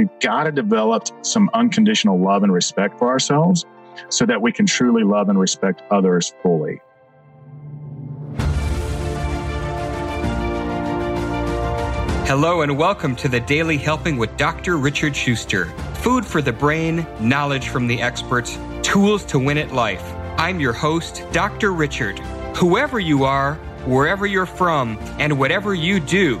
we've got to develop some unconditional love and respect for ourselves so that we can truly love and respect others fully. Hello and welcome to the Daily Helping with Dr. Richard Schuster. Food for the brain, knowledge from the experts, tools to win at life. I'm your host, Dr. Richard. Whoever you are, wherever you're from, and whatever you do,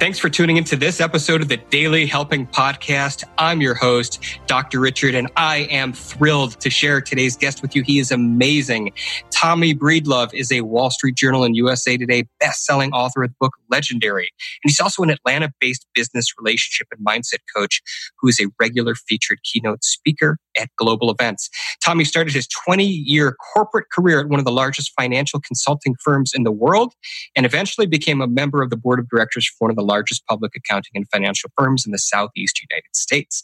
Thanks for tuning into this episode of the Daily Helping Podcast. I'm your host, Dr. Richard, and I am thrilled to share today's guest with you. He is amazing. Tommy Breedlove is a Wall Street Journal and USA Today best-selling author of the book Legendary. And he's also an Atlanta-based business relationship and mindset coach who is a regular featured keynote speaker at global events. Tommy started his 20-year corporate career at one of the largest financial consulting firms in the world and eventually became a member of the board of directors for one of the largest public accounting and financial firms in the Southeast United States.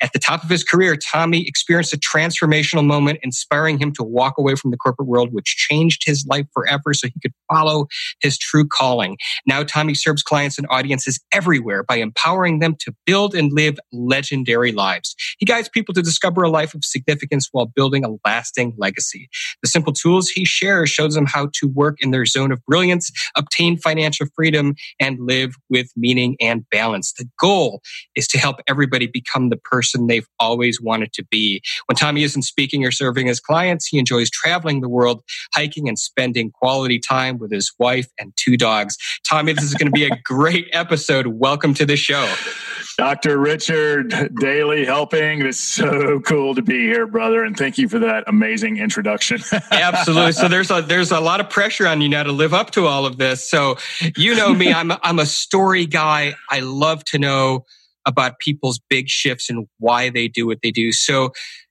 At the top of his career, Tommy experienced a transformational moment, inspiring him to walk away from the corporate world, which changed his life forever so he could follow his true calling. Now, Tommy serves clients and audiences everywhere by empowering them to build and live legendary lives. He guides people to discover life of significance while building a lasting legacy. The simple tools he shares shows them how to work in their zone of brilliance, obtain financial freedom, and live with meaning and balance. The goal is to help everybody become the person they've always wanted to be. When Tommy isn't speaking or serving his clients, he enjoys traveling the world, hiking and spending quality time with his wife and two dogs. Tommy, this is going to be a great episode. Welcome to the show. Dr. Richard Daily helping. It's so cool to be here, brother, and thank you for that amazing introduction. Absolutely. So there's a there's a lot of pressure on you now to live up to all of this. So you know me, I'm I'm a story guy. I love to know about people's big shifts and why they do what they do. So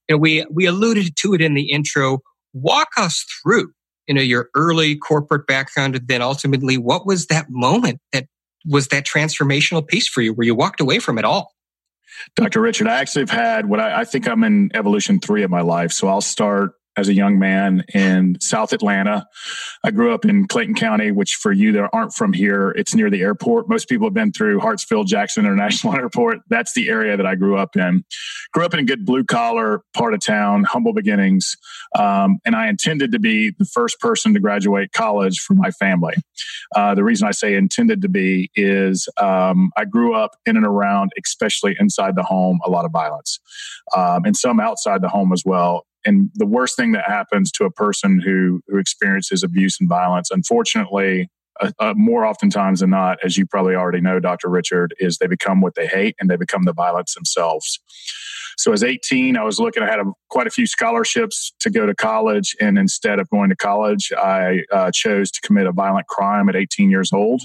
you know, we we alluded to it in the intro. Walk us through you know your early corporate background and then ultimately what was that moment that was that transformational piece for you where you walked away from it all? Dr. Richard, I actually have had what I, I think I'm in evolution three of my life. So I'll start as a young man in South Atlanta. I grew up in Clayton County, which for you that aren't from here, it's near the airport. Most people have been through Hartsfield Jackson International Airport. That's the area that I grew up in. Grew up in a good blue collar part of town, humble beginnings. Um, and I intended to be the first person to graduate college for my family. Uh, the reason I say intended to be is um, I grew up in and around, especially inside the home, a lot of violence, um, and some outside the home as well and the worst thing that happens to a person who who experiences abuse and violence unfortunately uh, uh, more oftentimes than not as you probably already know dr richard is they become what they hate and they become the violence themselves. So as 18 i was looking i had a, quite a few scholarships to go to college and instead of going to college i uh, chose to commit a violent crime at 18 years old.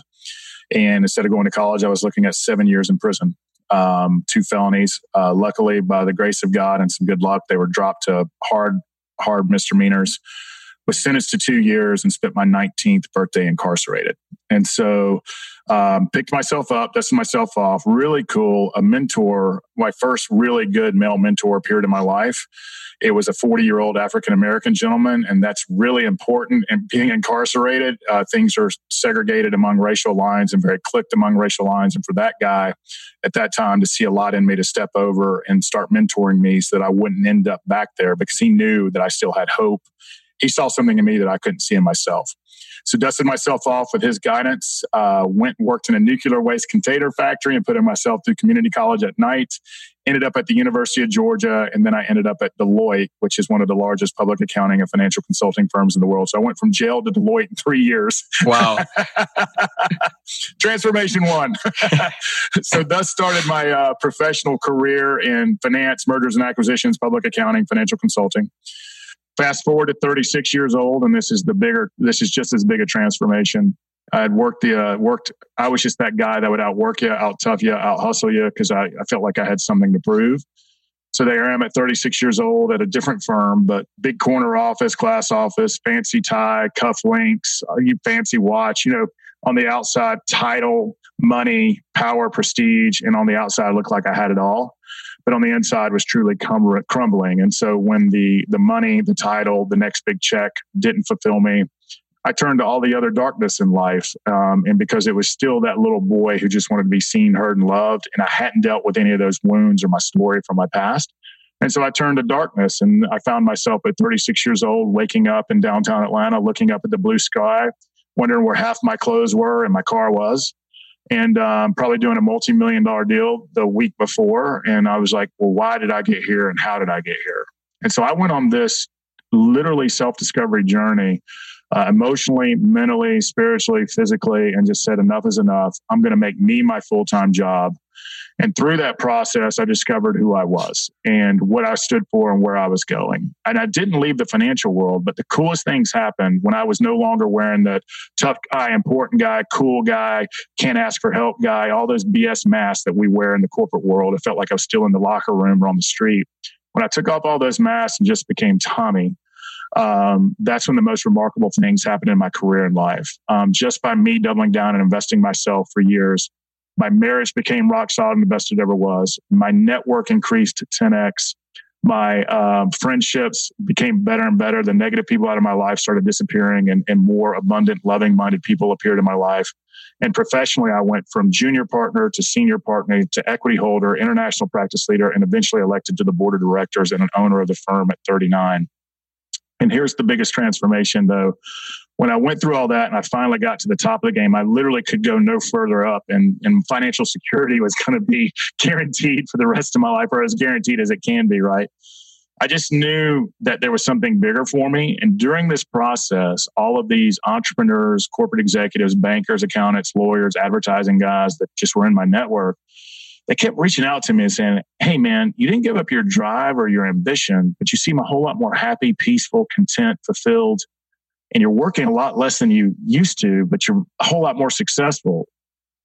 And instead of going to college i was looking at seven years in prison um, two felonies. Uh, luckily, by the grace of God and some good luck, they were dropped to hard, hard misdemeanors. Was sentenced to two years and spent my 19th birthday incarcerated. And so, um, picked myself up, dusted myself off. Really cool. A mentor, my first really good male mentor appeared in my life it was a 40 year old African American gentleman, and that's really important. And being incarcerated, uh, things are segregated among racial lines and very clicked among racial lines. And for that guy at that time to see a lot in me to step over and start mentoring me so that I wouldn't end up back there because he knew that I still had hope. He saw something in me that I couldn't see in myself. So dusted myself off with his guidance, uh, went and worked in a nuclear waste container factory and put in myself through community college at night. Ended up at the University of Georgia, and then I ended up at Deloitte, which is one of the largest public accounting and financial consulting firms in the world. So I went from jail to Deloitte in three years. Wow. Transformation one. so thus started my uh, professional career in finance, mergers and acquisitions, public accounting, financial consulting. Fast forward to 36 years old, and this is the bigger. This is just as big a transformation. I had worked the uh, worked. I was just that guy that would outwork you, out tough you, out hustle you because I, I felt like I had something to prove. So there I am at 36 years old at a different firm, but big corner office, class office, fancy tie, cufflinks, uh, you fancy watch, you know, on the outside, title, money, power, prestige, and on the outside, looked like I had it all. But on the inside was truly crumbling. And so when the the money, the title, the next big check didn't fulfill me, I turned to all the other darkness in life. Um, and because it was still that little boy who just wanted to be seen, heard, and loved, and I hadn't dealt with any of those wounds or my story from my past. And so I turned to darkness and I found myself at 36 years old, waking up in downtown Atlanta, looking up at the blue sky, wondering where half my clothes were and my car was. And um, probably doing a multi million dollar deal the week before. And I was like, well, why did I get here and how did I get here? And so I went on this literally self discovery journey uh, emotionally, mentally, spiritually, physically, and just said, enough is enough. I'm going to make me my full time job. And through that process, I discovered who I was and what I stood for and where I was going. And I didn't leave the financial world, but the coolest things happened when I was no longer wearing the tough guy, important guy, cool guy, can't ask for help guy, all those BS masks that we wear in the corporate world. It felt like I was still in the locker room or on the street. When I took off all those masks and just became Tommy, um, that's when the most remarkable things happened in my career and life. Um, just by me doubling down and investing myself for years, my marriage became rock solid and the best it ever was. My network increased 10x. My uh, friendships became better and better. The negative people out of my life started disappearing, and, and more abundant, loving minded people appeared in my life. And professionally, I went from junior partner to senior partner to equity holder, international practice leader, and eventually elected to the board of directors and an owner of the firm at 39. And here's the biggest transformation though. When I went through all that and I finally got to the top of the game, I literally could go no further up and, and financial security was going to be guaranteed for the rest of my life or as guaranteed as it can be, right? I just knew that there was something bigger for me. And during this process, all of these entrepreneurs, corporate executives, bankers, accountants, lawyers, advertising guys that just were in my network, they kept reaching out to me and saying, Hey, man, you didn't give up your drive or your ambition, but you seem a whole lot more happy, peaceful, content, fulfilled. And you're working a lot less than you used to, but you're a whole lot more successful.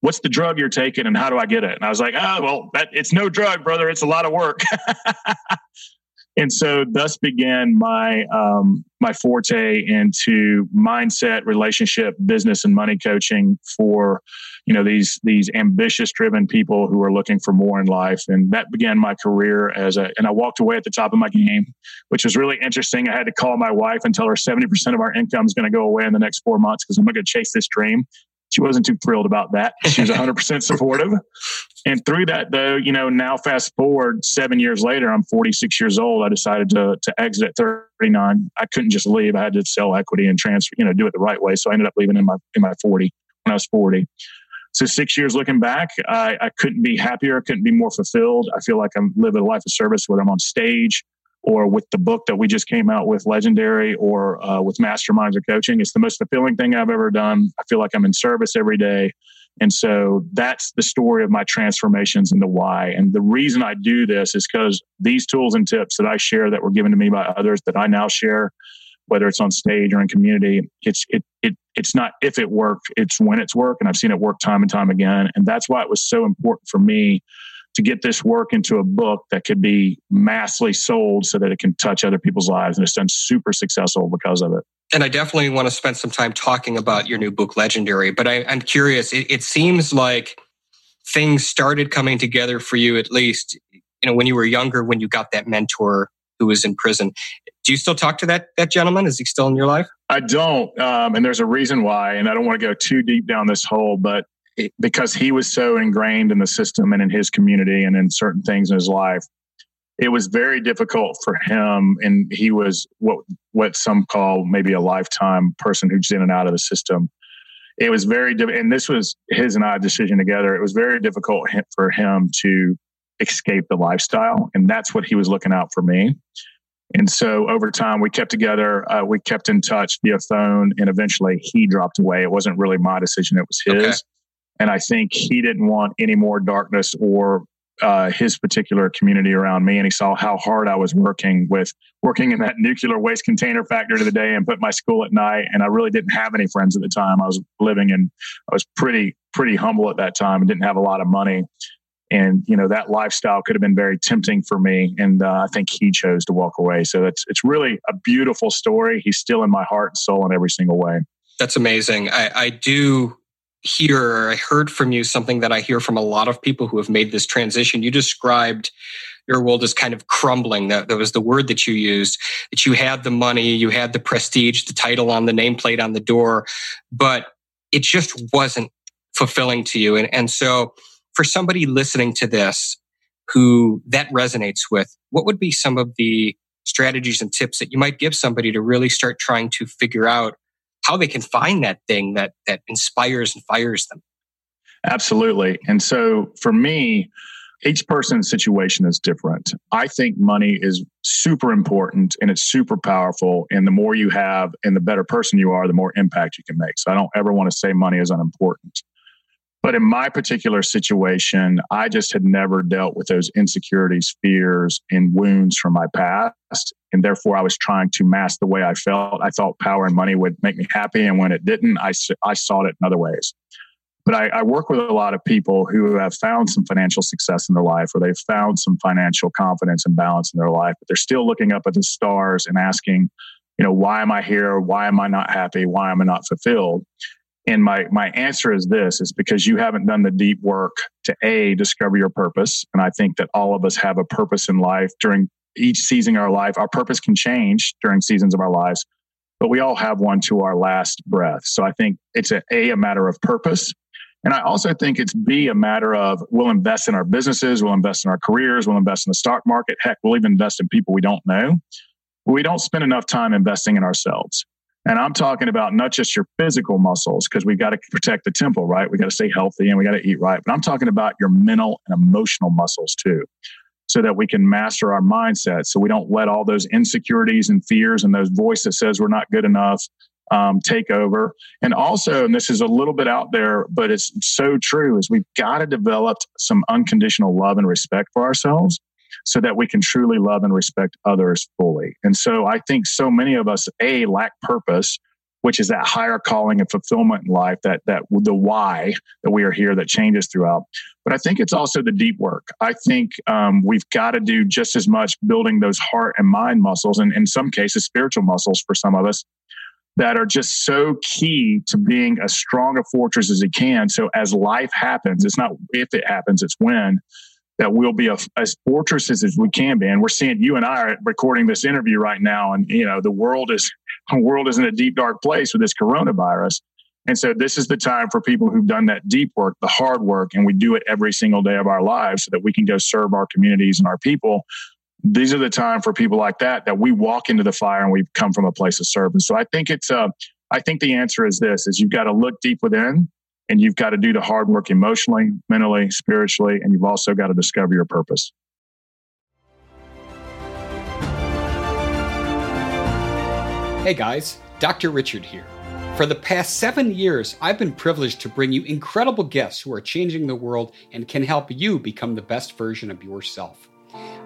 What's the drug you're taking and how do I get it? And I was like, Oh, well, that, it's no drug, brother. It's a lot of work. and so thus began my um, my forte into mindset relationship business and money coaching for you know these these ambitious driven people who are looking for more in life. And that began my career as a and i walked away at the top of my game which was really interesting. I had to call my wife and tell her 70% of our income is going to go away in the next four months because i'm going to chase this dream she wasn't too thrilled about that. She was 100% supportive. And through that, though, you know, now fast forward seven years later, I'm 46 years old. I decided to, to exit at 39. I couldn't just leave. I had to sell equity and transfer, you know, do it the right way. So I ended up leaving in my, in my 40 when I was 40. So six years looking back, I, I couldn't be happier. couldn't be more fulfilled. I feel like I'm living a life of service, whether I'm on stage, or with the book that we just came out with, Legendary, or uh, with Masterminds or Coaching. It's the most fulfilling thing I've ever done. I feel like I'm in service every day. And so that's the story of my transformations and the why. And the reason I do this is because these tools and tips that I share that were given to me by others that I now share, whether it's on stage or in community, it's it it it's not if it worked, it's when it's worked. And I've seen it work time and time again. And that's why it was so important for me to get this work into a book that could be massively sold so that it can touch other people's lives. And it's done super successful because of it. And I definitely want to spend some time talking about your new book, Legendary. But I, am curious, it, it seems like things started coming together for you, at least, you know, when you were younger, when you got that mentor who was in prison. Do you still talk to that that gentleman? Is he still in your life? I don't, um, and there's a reason why. And I don't want to go too deep down this hole, but because he was so ingrained in the system and in his community and in certain things in his life it was very difficult for him. And he was what what some call maybe a lifetime person who's in and out of the system. It was very and this was his and I decision together. It was very difficult for him to escape the lifestyle and that's what he was looking out for me. And so over time we kept together uh, we kept in touch via phone and eventually he dropped away. It wasn't really my decision it was his. okay. And I think he didn't want any more darkness or uh, his particular community around me. And he saw how hard I was working with working in that nuclear waste container factory to the day and put my school at night. And I really didn't have any friends at the time. I was living in, I was pretty, pretty humble at that time and didn't have a lot of money. and you know that lifestyle could have been very tempting for me and uh, i think he chose to walk away so it's it's really a beautiful story he's still in my heart and soul in every single way that's amazing i, I do hear i heard from you something that i hear from a lot of people who have made this transition. You described your world as kind of crumbling. That, that was the word that you used that you had the money you had the prestige the title on the nameplate on the door but it just wasn't fulfilling to you. And, and so for somebody listening to this who that resonates with, what would be some of the strategies and tips that you might give somebody to really start trying to figure out how they can find that thing that that inspires and fires them? Absolutely. And so for me, each person's situation is different. I think money is super important and it's super powerful. And the more you have and the better person you are, the more impact you can make. So I don't ever want to say money is unimportant. But in my particular situation, I just had never dealt with those insecurities, fears, and wounds from my past. And therefore, I was trying to mask the way I felt. I thought power and money would make me happy. And when it didn't, I, I sought it in other ways. But I, I work with a lot of people who have found some financial success in their life or they've found some financial confidence and balance in their life, but they're still looking up at the stars and asking, you know, why am I here? Why am I not happy? Why am I not fulfilled? And my my answer is this is because you haven't done the deep work to a discover your purpose. And I think that all of us have a purpose in life during each season of our life. Our purpose can change during seasons of our lives, but we all have one to our last breath. So I think it's a, a, a matter of purpose. And I also think it's B, a matter of we'll invest in our businesses, we'll invest in our careers, we'll invest in the stock market. Heck, we'll even invest in people we don't know. We don't spend enough time investing in ourselves. And I'm talking about not just your physical muscles, because we've got to protect the temple, right? We got to stay healthy and we got to eat right. But I'm talking about your mental and emotional muscles too, so that we can master our mindset. So we don't let all those insecurities and fears and those voice that says we're not good enough um, take over. And also, and this is a little bit out there, but it's so true, is we've got to develop some unconditional love and respect for ourselves so that we can truly love and respect others fully. And so I think so many of us, A, lack purpose, which is that higher calling and fulfillment in life, that that the why that we are here that changes throughout. But I think it's also the deep work. I think um, we've got to do just as much building those heart and mind muscles, and in some cases, spiritual muscles for some of us, that are just so key to being as strong a fortress as it can. So as life happens, it's not if it happens, it's when that we'll be a, as fortresses as we can be. And we're seeing you and I are recording this interview right now, and you know the world is the world is in a deep dark place with this coronavirus. And so this is the time for people who've done that deep work, the hard work, and we do it every single day of our lives so that we can go serve our communities and our people. These are the time for people like that that we walk into the fire and we come from a place of service. So I think it's uh, I think the answer is this: is you've got to look deep within and you've got to do the hard work emotionally, mentally, spiritually, and you've also got to discover your purpose. Hey guys, Dr. Richard here. For the past seven years, I've been privileged to bring you incredible guests who are changing the world and can help you become the best version of yourself.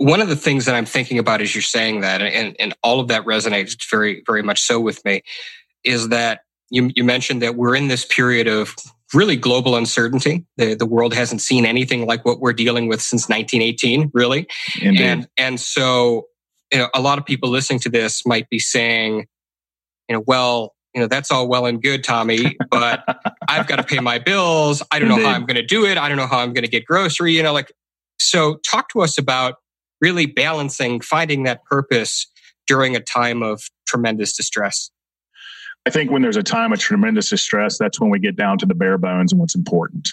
One of the things that I'm thinking about as you're saying that, and, and all of that resonates very, very much so with me, is that you, you mentioned that we're in this period of really global uncertainty. The, the world hasn't seen anything like what we're dealing with since 1918, really. Indeed. And, and so, you know, a lot of people listening to this might be saying, you know, well, you know, that's all well and good, Tommy, but I've got to pay my bills. I don't Indeed. know how I'm going to do it. I don't know how I'm going to get grocery, you know, like, so talk to us about really balancing, finding that purpose during a time of tremendous distress? I think when there's a time of tremendous distress, that's when we get down to the bare bones and what's important.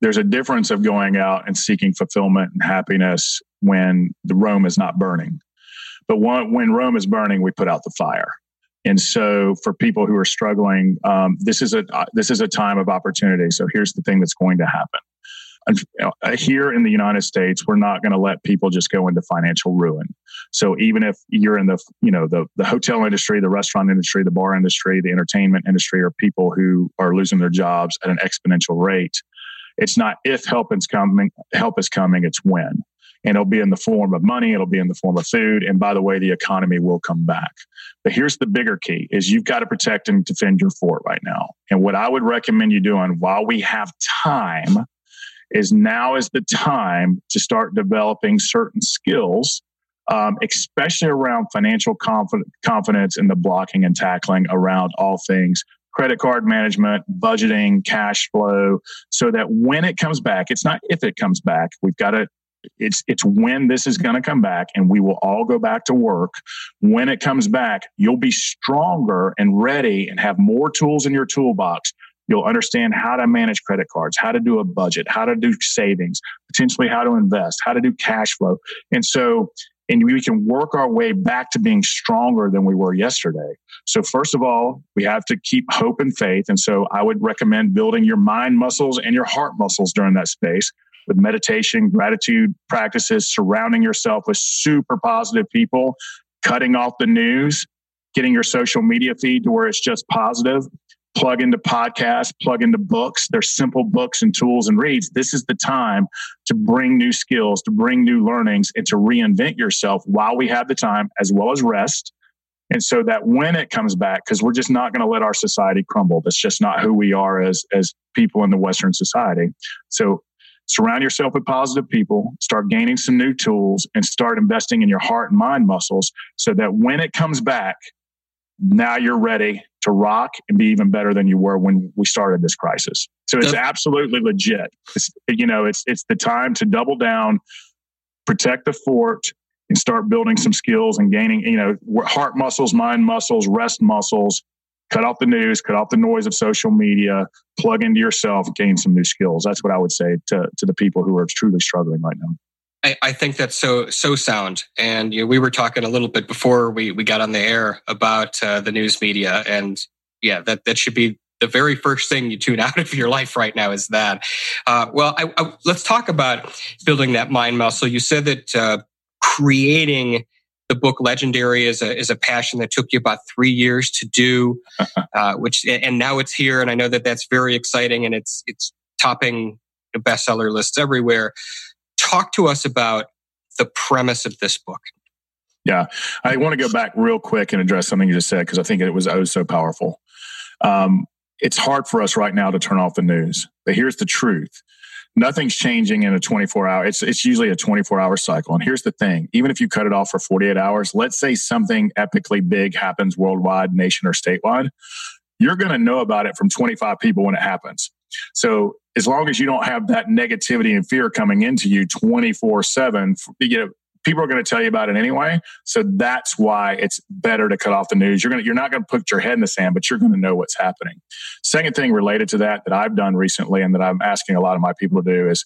There's a difference of going out and seeking fulfillment and happiness when the Rome is not burning. But when Rome is burning, we put out the fire. And so, for people who are struggling, um, this is a uh, this is a time of opportunity. So, here's the thing that's going to happen. Uh, here in the United States, we're not going to let people just go into financial ruin. So even if you're in the you know the the hotel industry, the restaurant industry, the bar industry, the entertainment industry, or people who are losing their jobs at an exponential rate, it's not if help is coming, help is coming. It's when and it'll be in the form of money it'll be in the form of food and by the way the economy will come back but here's the bigger key is you've got to protect and defend your fort right now and what i would recommend you doing while we have time is now is the time to start developing certain skills um, especially around financial confidence and the blocking and tackling around all things credit card management, budgeting, cash flow, so that when it comes back, it's not if it comes back. We've got to it's it's when this is going to come back and we will all go back to work when it comes back you'll be stronger and ready and have more tools in your toolbox you'll understand how to manage credit cards how to do a budget how to do savings potentially how to invest how to do cash flow and so and we can work our way back to being stronger than we were yesterday. So, first of all, we have to keep hope and faith. And so, I would recommend building your mind muscles and your heart muscles during that space with meditation, gratitude practices, surrounding yourself with super positive people, cutting off the news, getting your social media feed to where it's just positive, plug into podcasts, plug into books. They're simple books and tools and reads. This is the time to bring new skills, to bring new learnings, and to reinvent yourself while we have the time, as well as rest. And so that when it comes back, because we're just not going to let our society crumble. That's just not who we are as as people in the Western society. So surround yourself with positive people, start gaining some new tools, and start investing in your heart and mind muscles so that when it comes back, now you're ready to rock and be even better than you were when we started this crisis. So it's absolutely legit. It's, you know, it's it's the time to double down, protect the fort, and start building some skills and gaining, you know, heart muscles, mind muscles, rest muscles, cut off the news, cut off the noise of social media, plug into yourself, gain some new skills. That's what I would say to, to the people who are truly struggling right now. I, I think that's so so sound. And you know, we were talking a little bit before we, we got on the air about uh, the news media, and yeah, that that should be the very first thing you tune out of your life right now is that. Uh, well, I, I, let's talk about building that mind muscle. You said that uh, creating the book Legendary is a is a passion that took you about three years to do, uh, which and now it's here, and I know that that's very exciting, and it's it's topping bestseller lists everywhere. Talk to us about the premise of this book. Yeah, I want to go back real quick and address something you just said because I think it was oh so powerful. Um, it's hard for us right now to turn off the news, but here's the truth: nothing's changing in a 24 hour it's it's usually a 24 hour cycle and here's the thing even if you cut it off for 48 hours let's say something epically big happens worldwide nation or statewide you're going to know about it from 25 people when it happens so as long as you don't have that negativity and fear coming into you 24 7 you know people are going to tell you about it anyway. So that's why it's better to cut off the news. You're going to, you're not going to put your head in the sand, but you're going to know what's happening. Second thing related to that that I've done recently and that I'm asking a lot of my people to do is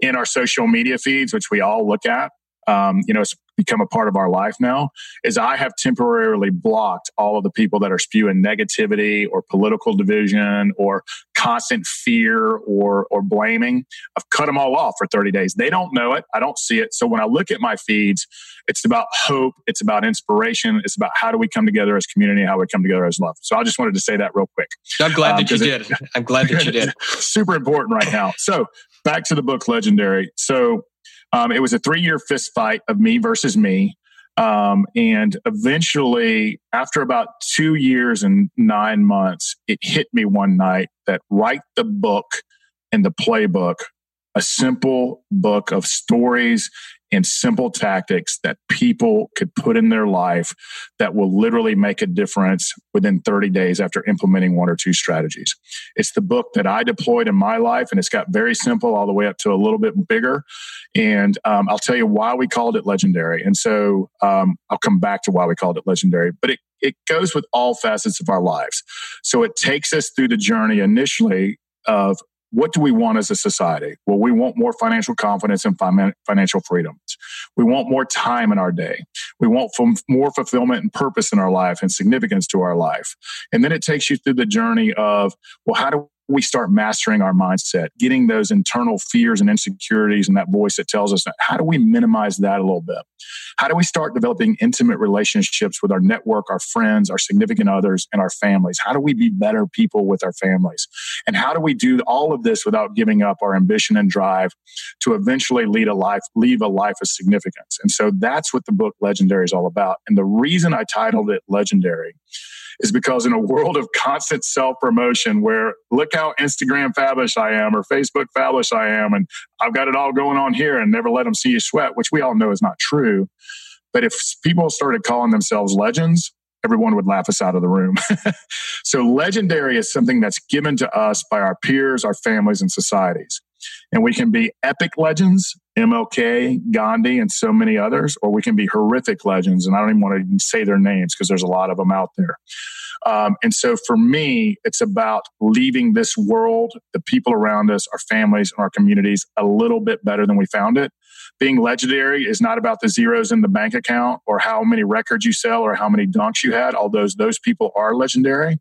in our social media feeds, which we all look at, um, you know, it's become a part of our life now, is I have temporarily blocked all of the people that are spewing negativity or political division or constant fear or or blaming. I've cut them all off for 30 days. They don't know it. I don't see it. So when I look at my feeds, it's about hope. It's about inspiration. It's about how do we come together as community, how we come together as love. So I just wanted to say that real quick. I'm glad um, that you did. I'm glad that you did. super important right now. So back to the book Legendary. So um, it was a three year fist fight of me versus me. Um, and eventually, after about two years and nine months, it hit me one night that write the book and the playbook, a simple book of stories and simple tactics that people could put in their life that will literally make a difference within 30 days after implementing one or two strategies. It's the book that I deployed in my life, and it's got very simple all the way up to a little bit bigger. And um, I'll tell you why we called it legendary. And so um, I'll come back to why we called it legendary, but it it goes with all facets of our lives. So it takes us through the journey initially of what do we want as a society? Well, we want more financial confidence and financial freedoms. We want more time in our day. We want more fulfillment and purpose in our life and significance to our life. And then it takes you through the journey of, well, how do we start mastering our mindset, getting those internal fears and insecurities and that voice that tells us, how do we minimize that a little bit? How do we start developing intimate relationships with our network, our friends, our significant others, and our families? How do we be better people with our families? And how do we do all of this without giving up our ambition and drive to eventually lead a life, leave a life of significance? And so that's what the book Legendary is all about. And the reason I titled it Legendary is because in a world of constant self promotion where look how Instagram fabulous I am or Facebook fabulous I am, and I've got it all going on here and never let them see you sweat, which we all know is not true. But if people started calling themselves legends, everyone would laugh us out of the room. so, legendary is something that's given to us by our peers, our families, and societies. And we can be epic legends, MLK, Gandhi, and so many others, or we can be horrific legends. And I don't even want to say their names because there's a lot of them out there. Um, and so for me, it's about leaving this world, the people around us, our families, and our communities a little bit better than we found it. Being legendary is not about the zeros in the bank account or how many records you sell or how many dunks you had, although those people are legendary.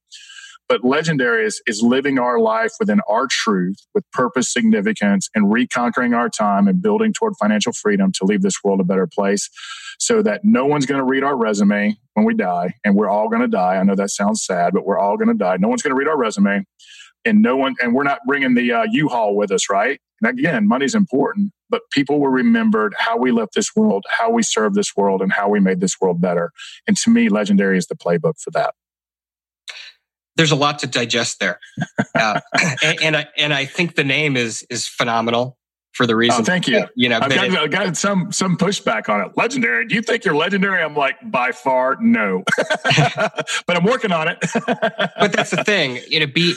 But legendary is, is living our life within our truth with purpose, significance, and reconquering our time and building toward financial freedom to leave this world a better place so that no one's going to read our resume when we die. And we're all going to die. I know that sounds sad, but we're all going to die. No one's going to read our resume. And no one, and we're not bringing the uh, U-Haul with us, right? And again, money's important, but people will remember how we left this world, how we served this world, and how we made this world better. And to me, legendary is the playbook for that there's a lot to digest there, uh, and, and I and I think the name is is phenomenal for the reason. Oh, thank you. You know, I've got, I've got, some some pushback on it. Legendary? Do you think you're legendary? I'm like, by far, no. but I'm working on it. but that's the thing, you know, be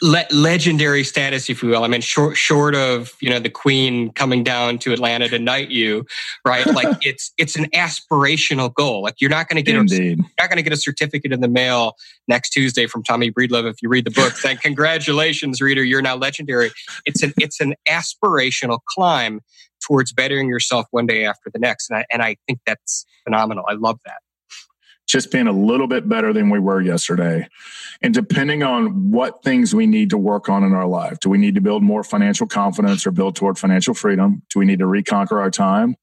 le- legendary status, if you will. I mean, short short of you know the Queen coming down to Atlanta to knight you, right? Like it's it's an aspirational goal. Like you're not going to get Indeed. a, not going to get a certificate in the mail next Tuesday from Tommy Breedlove if you read the book. Saying congratulations, reader, you're now legendary. It's an it's an aspiration climb towards bettering yourself one day after the next. And I, and I think that's phenomenal. I love that. Just being a little bit better than we were yesterday. And depending on what things we need to work on in our life, do we need to build more financial confidence or build toward financial freedom? Do we need to reconquer our time?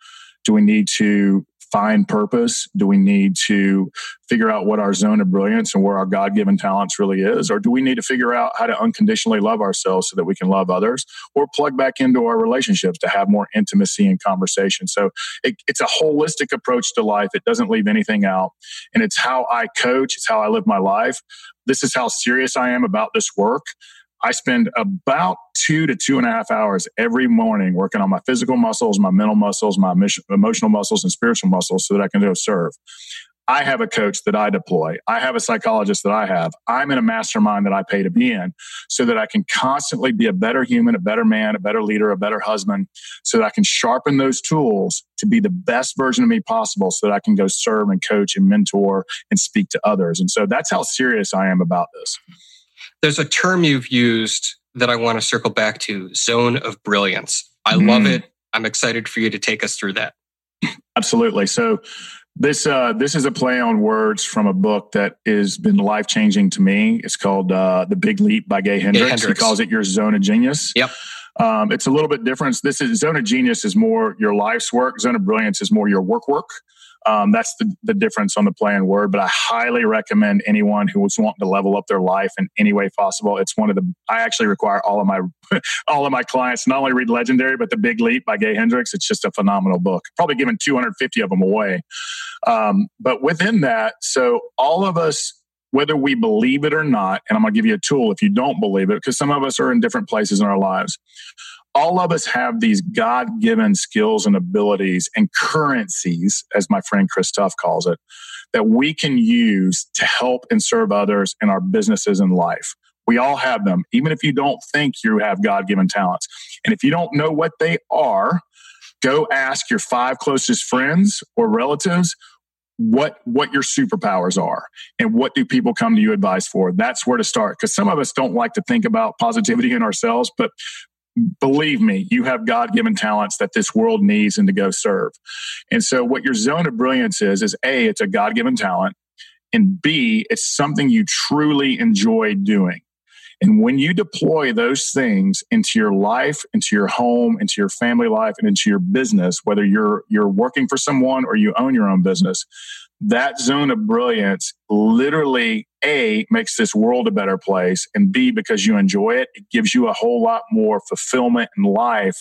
Do we need to find purpose? Do we need to figure out what our zone of brilliance and where our God given talents really is? Or do we need to figure out how to unconditionally love ourselves so that we can love others or plug back into our relationships to have more intimacy and conversation? So it, it's a holistic approach to life. It doesn't leave anything out. And it's how I coach, it's how I live my life. This is how serious I am about this work. I spend about two to two and a half hours every morning working on my physical muscles, my mental muscles, my emotional muscles, and spiritual muscles so that I can go serve. I have a coach that I deploy. I have a psychologist that I have. I'm in a mastermind that I pay to be in so that I can constantly be a better human, a better man, a better leader, a better husband, so that I can sharpen those tools to be the best version of me possible so that I can go serve and coach and mentor and speak to others. And so that's how serious I am about this. There's a term you've used that I want to circle back to zone of brilliance. I mm. love it. I'm excited for you to take us through that. Absolutely. So, this uh, this is a play on words from a book that has been life changing to me. It's called uh, "The Big Leap" by Gay Hendricks. Hendricks. He calls it your zone of genius. Yep. Um, it's a little bit different. This is zone of genius is more your life's work. Zone of brilliance is more your work work. Um, that's the, the difference on the play and word. But I highly recommend anyone who is wanting to level up their life in any way possible. It's one of the I actually require all of my all of my clients not only read Legendary but The Big Leap by Gay Hendricks. It's just a phenomenal book. Probably given 250 of them away. Um, but within that, so all of us whether we believe it or not, and I'm going to give you a tool if you don't believe it, because some of us are in different places in our lives all of us have these God given skills and abilities and currencies, as my friend Chris Tuff calls it, that we can use to help and serve others in our businesses and life. We all have them, even if you don't think you have God given talents. And if you don't know what they are, go ask your five closest friends or relatives what what your superpowers are and what do people come to you advice for. That's where to start because some of us don't like to think about positivity in ourselves but believe me you have god-given talents that this world needs and to go serve. And so what your zone of brilliance is is a it's a god-given talent and b it's something you truly enjoy doing and when you deploy those things into your life, into your home, into your family life, and into your business, whether you're you're working for someone or you own your own business, that zone of brilliance literally a makes this world a better place and b because you enjoy it it gives you a whole lot more fulfillment in life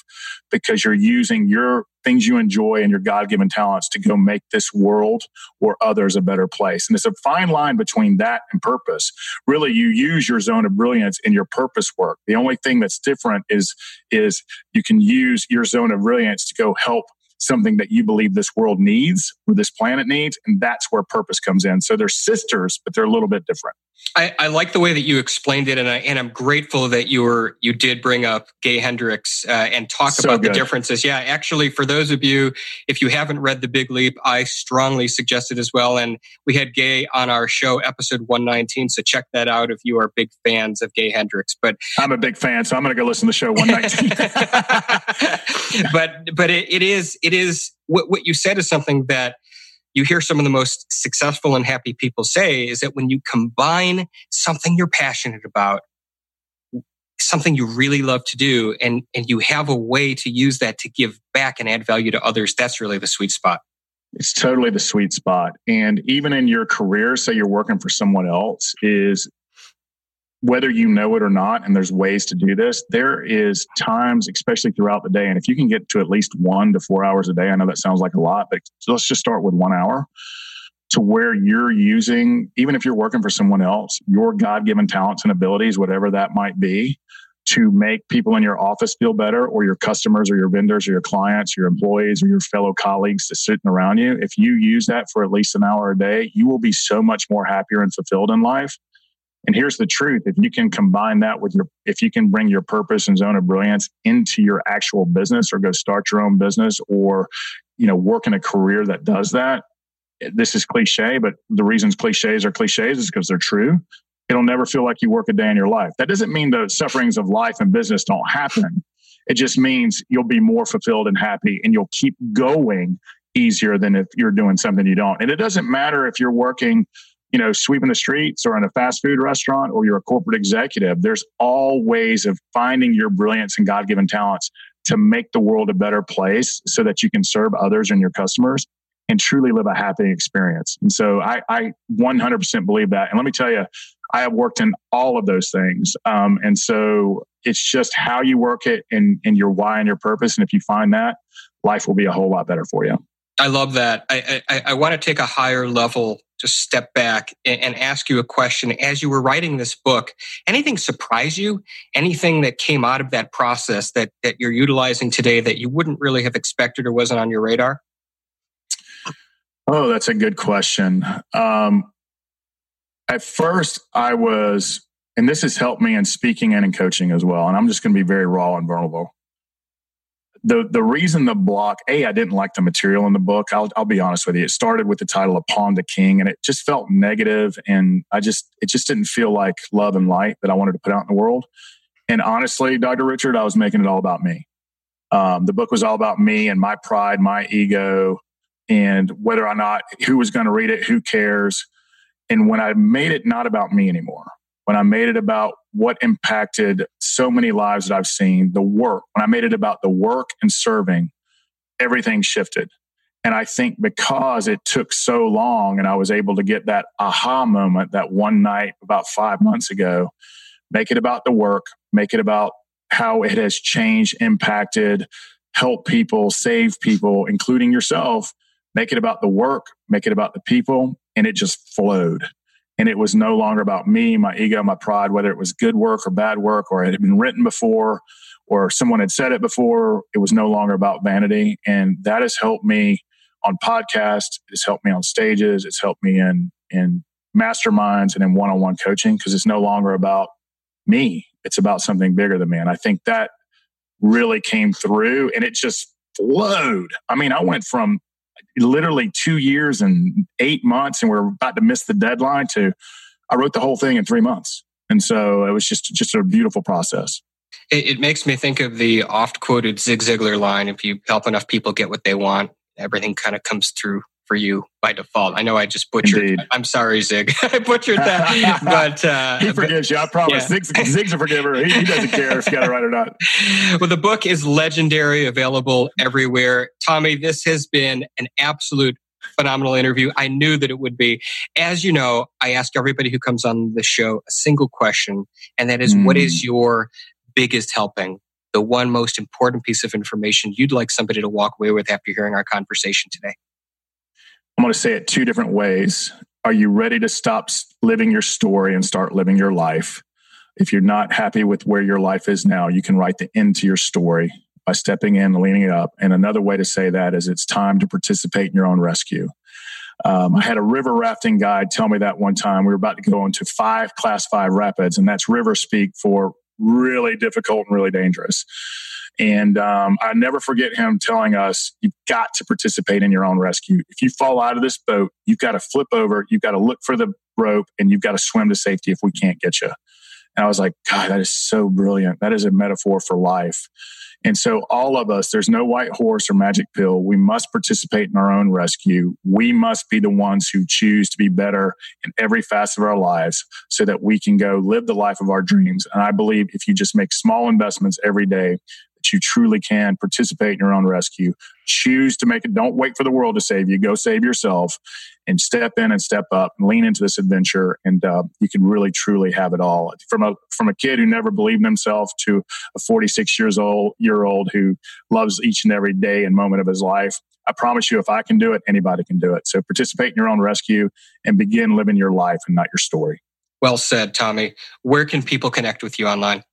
because you're using your things you enjoy and your god-given talents to go make this world or others a better place. And it's a fine line between that and purpose. Really you use your zone of brilliance in your purpose work. The only thing that's different is is you can use your zone of brilliance to go help something that you believe this world needs or this planet needs. And that's where purpose comes in. So they're sisters, but they're a little bit different. I, I, like the way that you explained it, and I and I'm grateful that you were you did bring up Gay Hendricks uh, and talk so about good. the differences. Yeah, actually, for those of you if you haven't read The Big Leap, I strongly suggest it as well. And we had Gay on our show, episode 119, so check that out if you are big fans of Gay Hendricks. But I'm a big fan, so I'm going to go listen to the show 119. but but it, it is it is what what you said is something that you hear some of the most successful and happy people say is that when you combine something you're passionate about, something you really love to do, and, and you have a way to use that to give back and add value to others, that's really the sweet spot. It's totally the sweet spot. And even in your career, say you're working for someone else, is whether you know it or not, and there's ways to do this, there is times, especially throughout the day. And if you can get to at least one to four hours a day, I know that sounds like a lot, but let's just start with one hour to where you're using, even if you're working for someone else, your God given talents and abilities, whatever that might be, to make people in your office feel better or your customers or your vendors or your clients, your employees or your fellow colleagues that's sitting around you. If you use that for at least an hour a day, you will be so much more happier and fulfilled in life and here's the truth if you can combine that with your, if you can bring your purpose and zone of brilliance into your actual business or go start your own business or, you know, work in a career that does that, this is cliche, but the reasons cliches are cliches is because they're true. It'll never feel like you work a day in your life. That doesn't mean the sufferings of life and business don't happen. It just means you'll be more fulfilled and happy and you'll keep going easier than if you're doing something you don't. And it doesn't matter if you're working you know, sweeping the streets or in a fast food restaurant or you're a corporate executive, there's all ways of finding your brilliance and God given talents to make the world a better place so that you can serve others and your customers and truly live a happy experience. And so I, I 100% believe that. And let me tell you, I have worked in all of those things. Um, and so it's just how you work it and, and your why and your purpose. And if you find that, life will be a whole lot better for you. I love that. I, I, I want to take a higher level, just step back and, ask you a question. As you were writing this book, anything surprise you? Anything that came out of that process that, that you're utilizing today that you wouldn't really have expected or wasn't on your radar? Oh, that's a good question. Um, at first, I was, and this has helped me in speaking and in coaching as well. And I'm just going to be very raw and vulnerable the the reason the block a I didn't like the material in the book. I'll I'll be honest with you. It started with the title of to King, and it just felt negative, and I just it just didn't feel like love and light that I wanted to put out in the world. And honestly, Dr. Richard, I was making it all about me. Um, the book was all about me and my pride, my ego, and whether or not who was going to read it, who cares. And when I made it not about me anymore, when I made it about what impacted so many lives that I've seen, the work, when I made it about the work and serving, everything shifted. And I think because it took so long and I was able to get that aha moment that one night about five months ago, make it about the work, make it about how it has changed, impacted, help people, save people, including yourself, make it about the work, make it about the people. And it just flowed and it was no longer about me, my ego, my pride, whether it was good work or bad work, or it had been written before, or someone had said it before. It was no longer about vanity, and that has helped me on podcasts. It's helped me on stages. It's helped me in in masterminds and in one on one coaching because it's no longer about me. It's about something bigger than me, and I think that really came through, and it just flowed. I mean, I went from literally two years and eight months, and we're about to miss the deadline. To I wrote the whole thing in three months, and so it was just just a beautiful process. It, it makes me think of the oft quoted Zig Ziglar line: "If you help enough people get what they want, everything kind of comes through for you by default. I know I just butchered. Indeed. I'm sorry, Zig. I butchered that, but uh, he forgives but, you. I promise. Yeah. Zig's, Zig's a forgiver. He, he doesn't care if you got it right or not. Well, the book is legendary, available everywhere. Tommy, this has been an absolute phenomenal interview. I knew that it would be. As you know, I ask everybody who comes on the show a single question, and that is, mm. what is your biggest helping? The one most important piece of information you'd like somebody to walk away with after hearing our conversation today? I'm going to say it two different ways. Are you ready to stop living your story and start living your life? If you're not happy with where your life is now, you can write the end to your story by stepping in and leaning it up. And another way to say that is it's time to participate in your own rescue. Um, I had a river rafting guide tell me that one time. We were about to go into five class five rapids, and that's river speak for really difficult and really dangerous. And um, I never forget him telling us, you've got to participate in your own rescue. If you fall out of this boat, you've got to flip over, you've got to look for the rope, and you've got to swim to safety if we can't get you. And I was like, God, that is so brilliant. That is a metaphor for life. And so, all of us, there's no white horse or magic pill. We must participate in our own rescue. We must be the ones who choose to be better in every facet of our lives so that we can go live the life of our dreams. And I believe if you just make small investments every day, that you truly can participate in your own rescue. Choose to make it. Don't wait for the world to save you. Go save yourself and step in and step up and lean into this adventure. And uh, you can really, truly have it all. From a from a kid who never believed in himself to a 46 years old year old who loves each and every day and moment of his life. I promise you, if I can do it, anybody can do it. So participate in your own rescue and begin living your life and not your story. Well said, Tommy. Where can people connect with you online?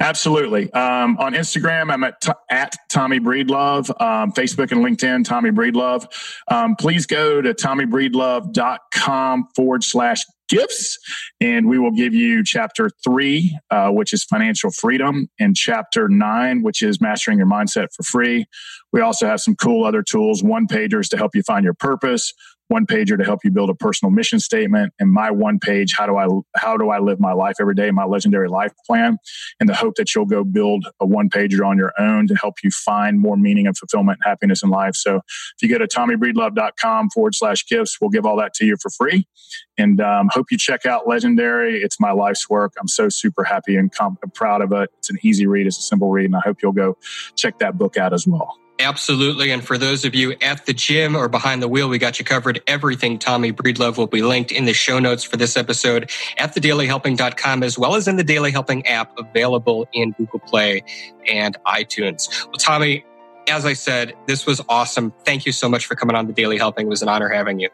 Absolutely. Um, on Instagram, I'm at, t- at Tommy Breedlove. Um, Facebook and LinkedIn, Tommy Breedlove. Um, please go to tommybreedlove.com forward slash gifts, and we will give you chapter three, uh, which is financial freedom, and chapter nine, which is mastering your mindset for free. We also have some cool other tools, one pagers to help you find your purpose, one pager to help you build a personal mission statement and my one page how do i how do i live my life every day my legendary life plan in the hope that you'll go build a one pager on your own to help you find more meaning and fulfillment and happiness in life. So if you go to tommybreedlove.com forward slash gifts we'll give all that to you for free. And um, hope you check out legendary. It's my life's work. I'm so super happy and proud of it. It's an easy read. It's a simple read and i hope you'll go check that book out as well Absolutely. And for those of you at the gym or behind the wheel, we got you covered. Everything Tommy Breedlove will be linked in the show notes for this episode at thedailyhelping.com, as well as in the Daily Helping app available in Google Play and iTunes. Well, Tommy, as I said, this was awesome. Thank you so much for coming on the Daily Helping. It was an honor having you.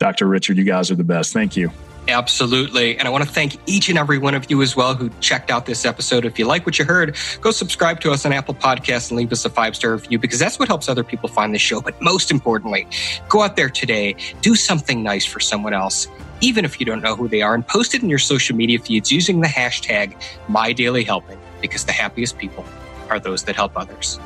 Dr. Richard, you guys are the best. Thank you. Absolutely. And I want to thank each and every one of you as well who checked out this episode. If you like what you heard, go subscribe to us on Apple Podcasts and leave us a five star review because that's what helps other people find the show. But most importantly, go out there today, do something nice for someone else, even if you don't know who they are, and post it in your social media feeds using the hashtag MyDailyHelping because the happiest people are those that help others.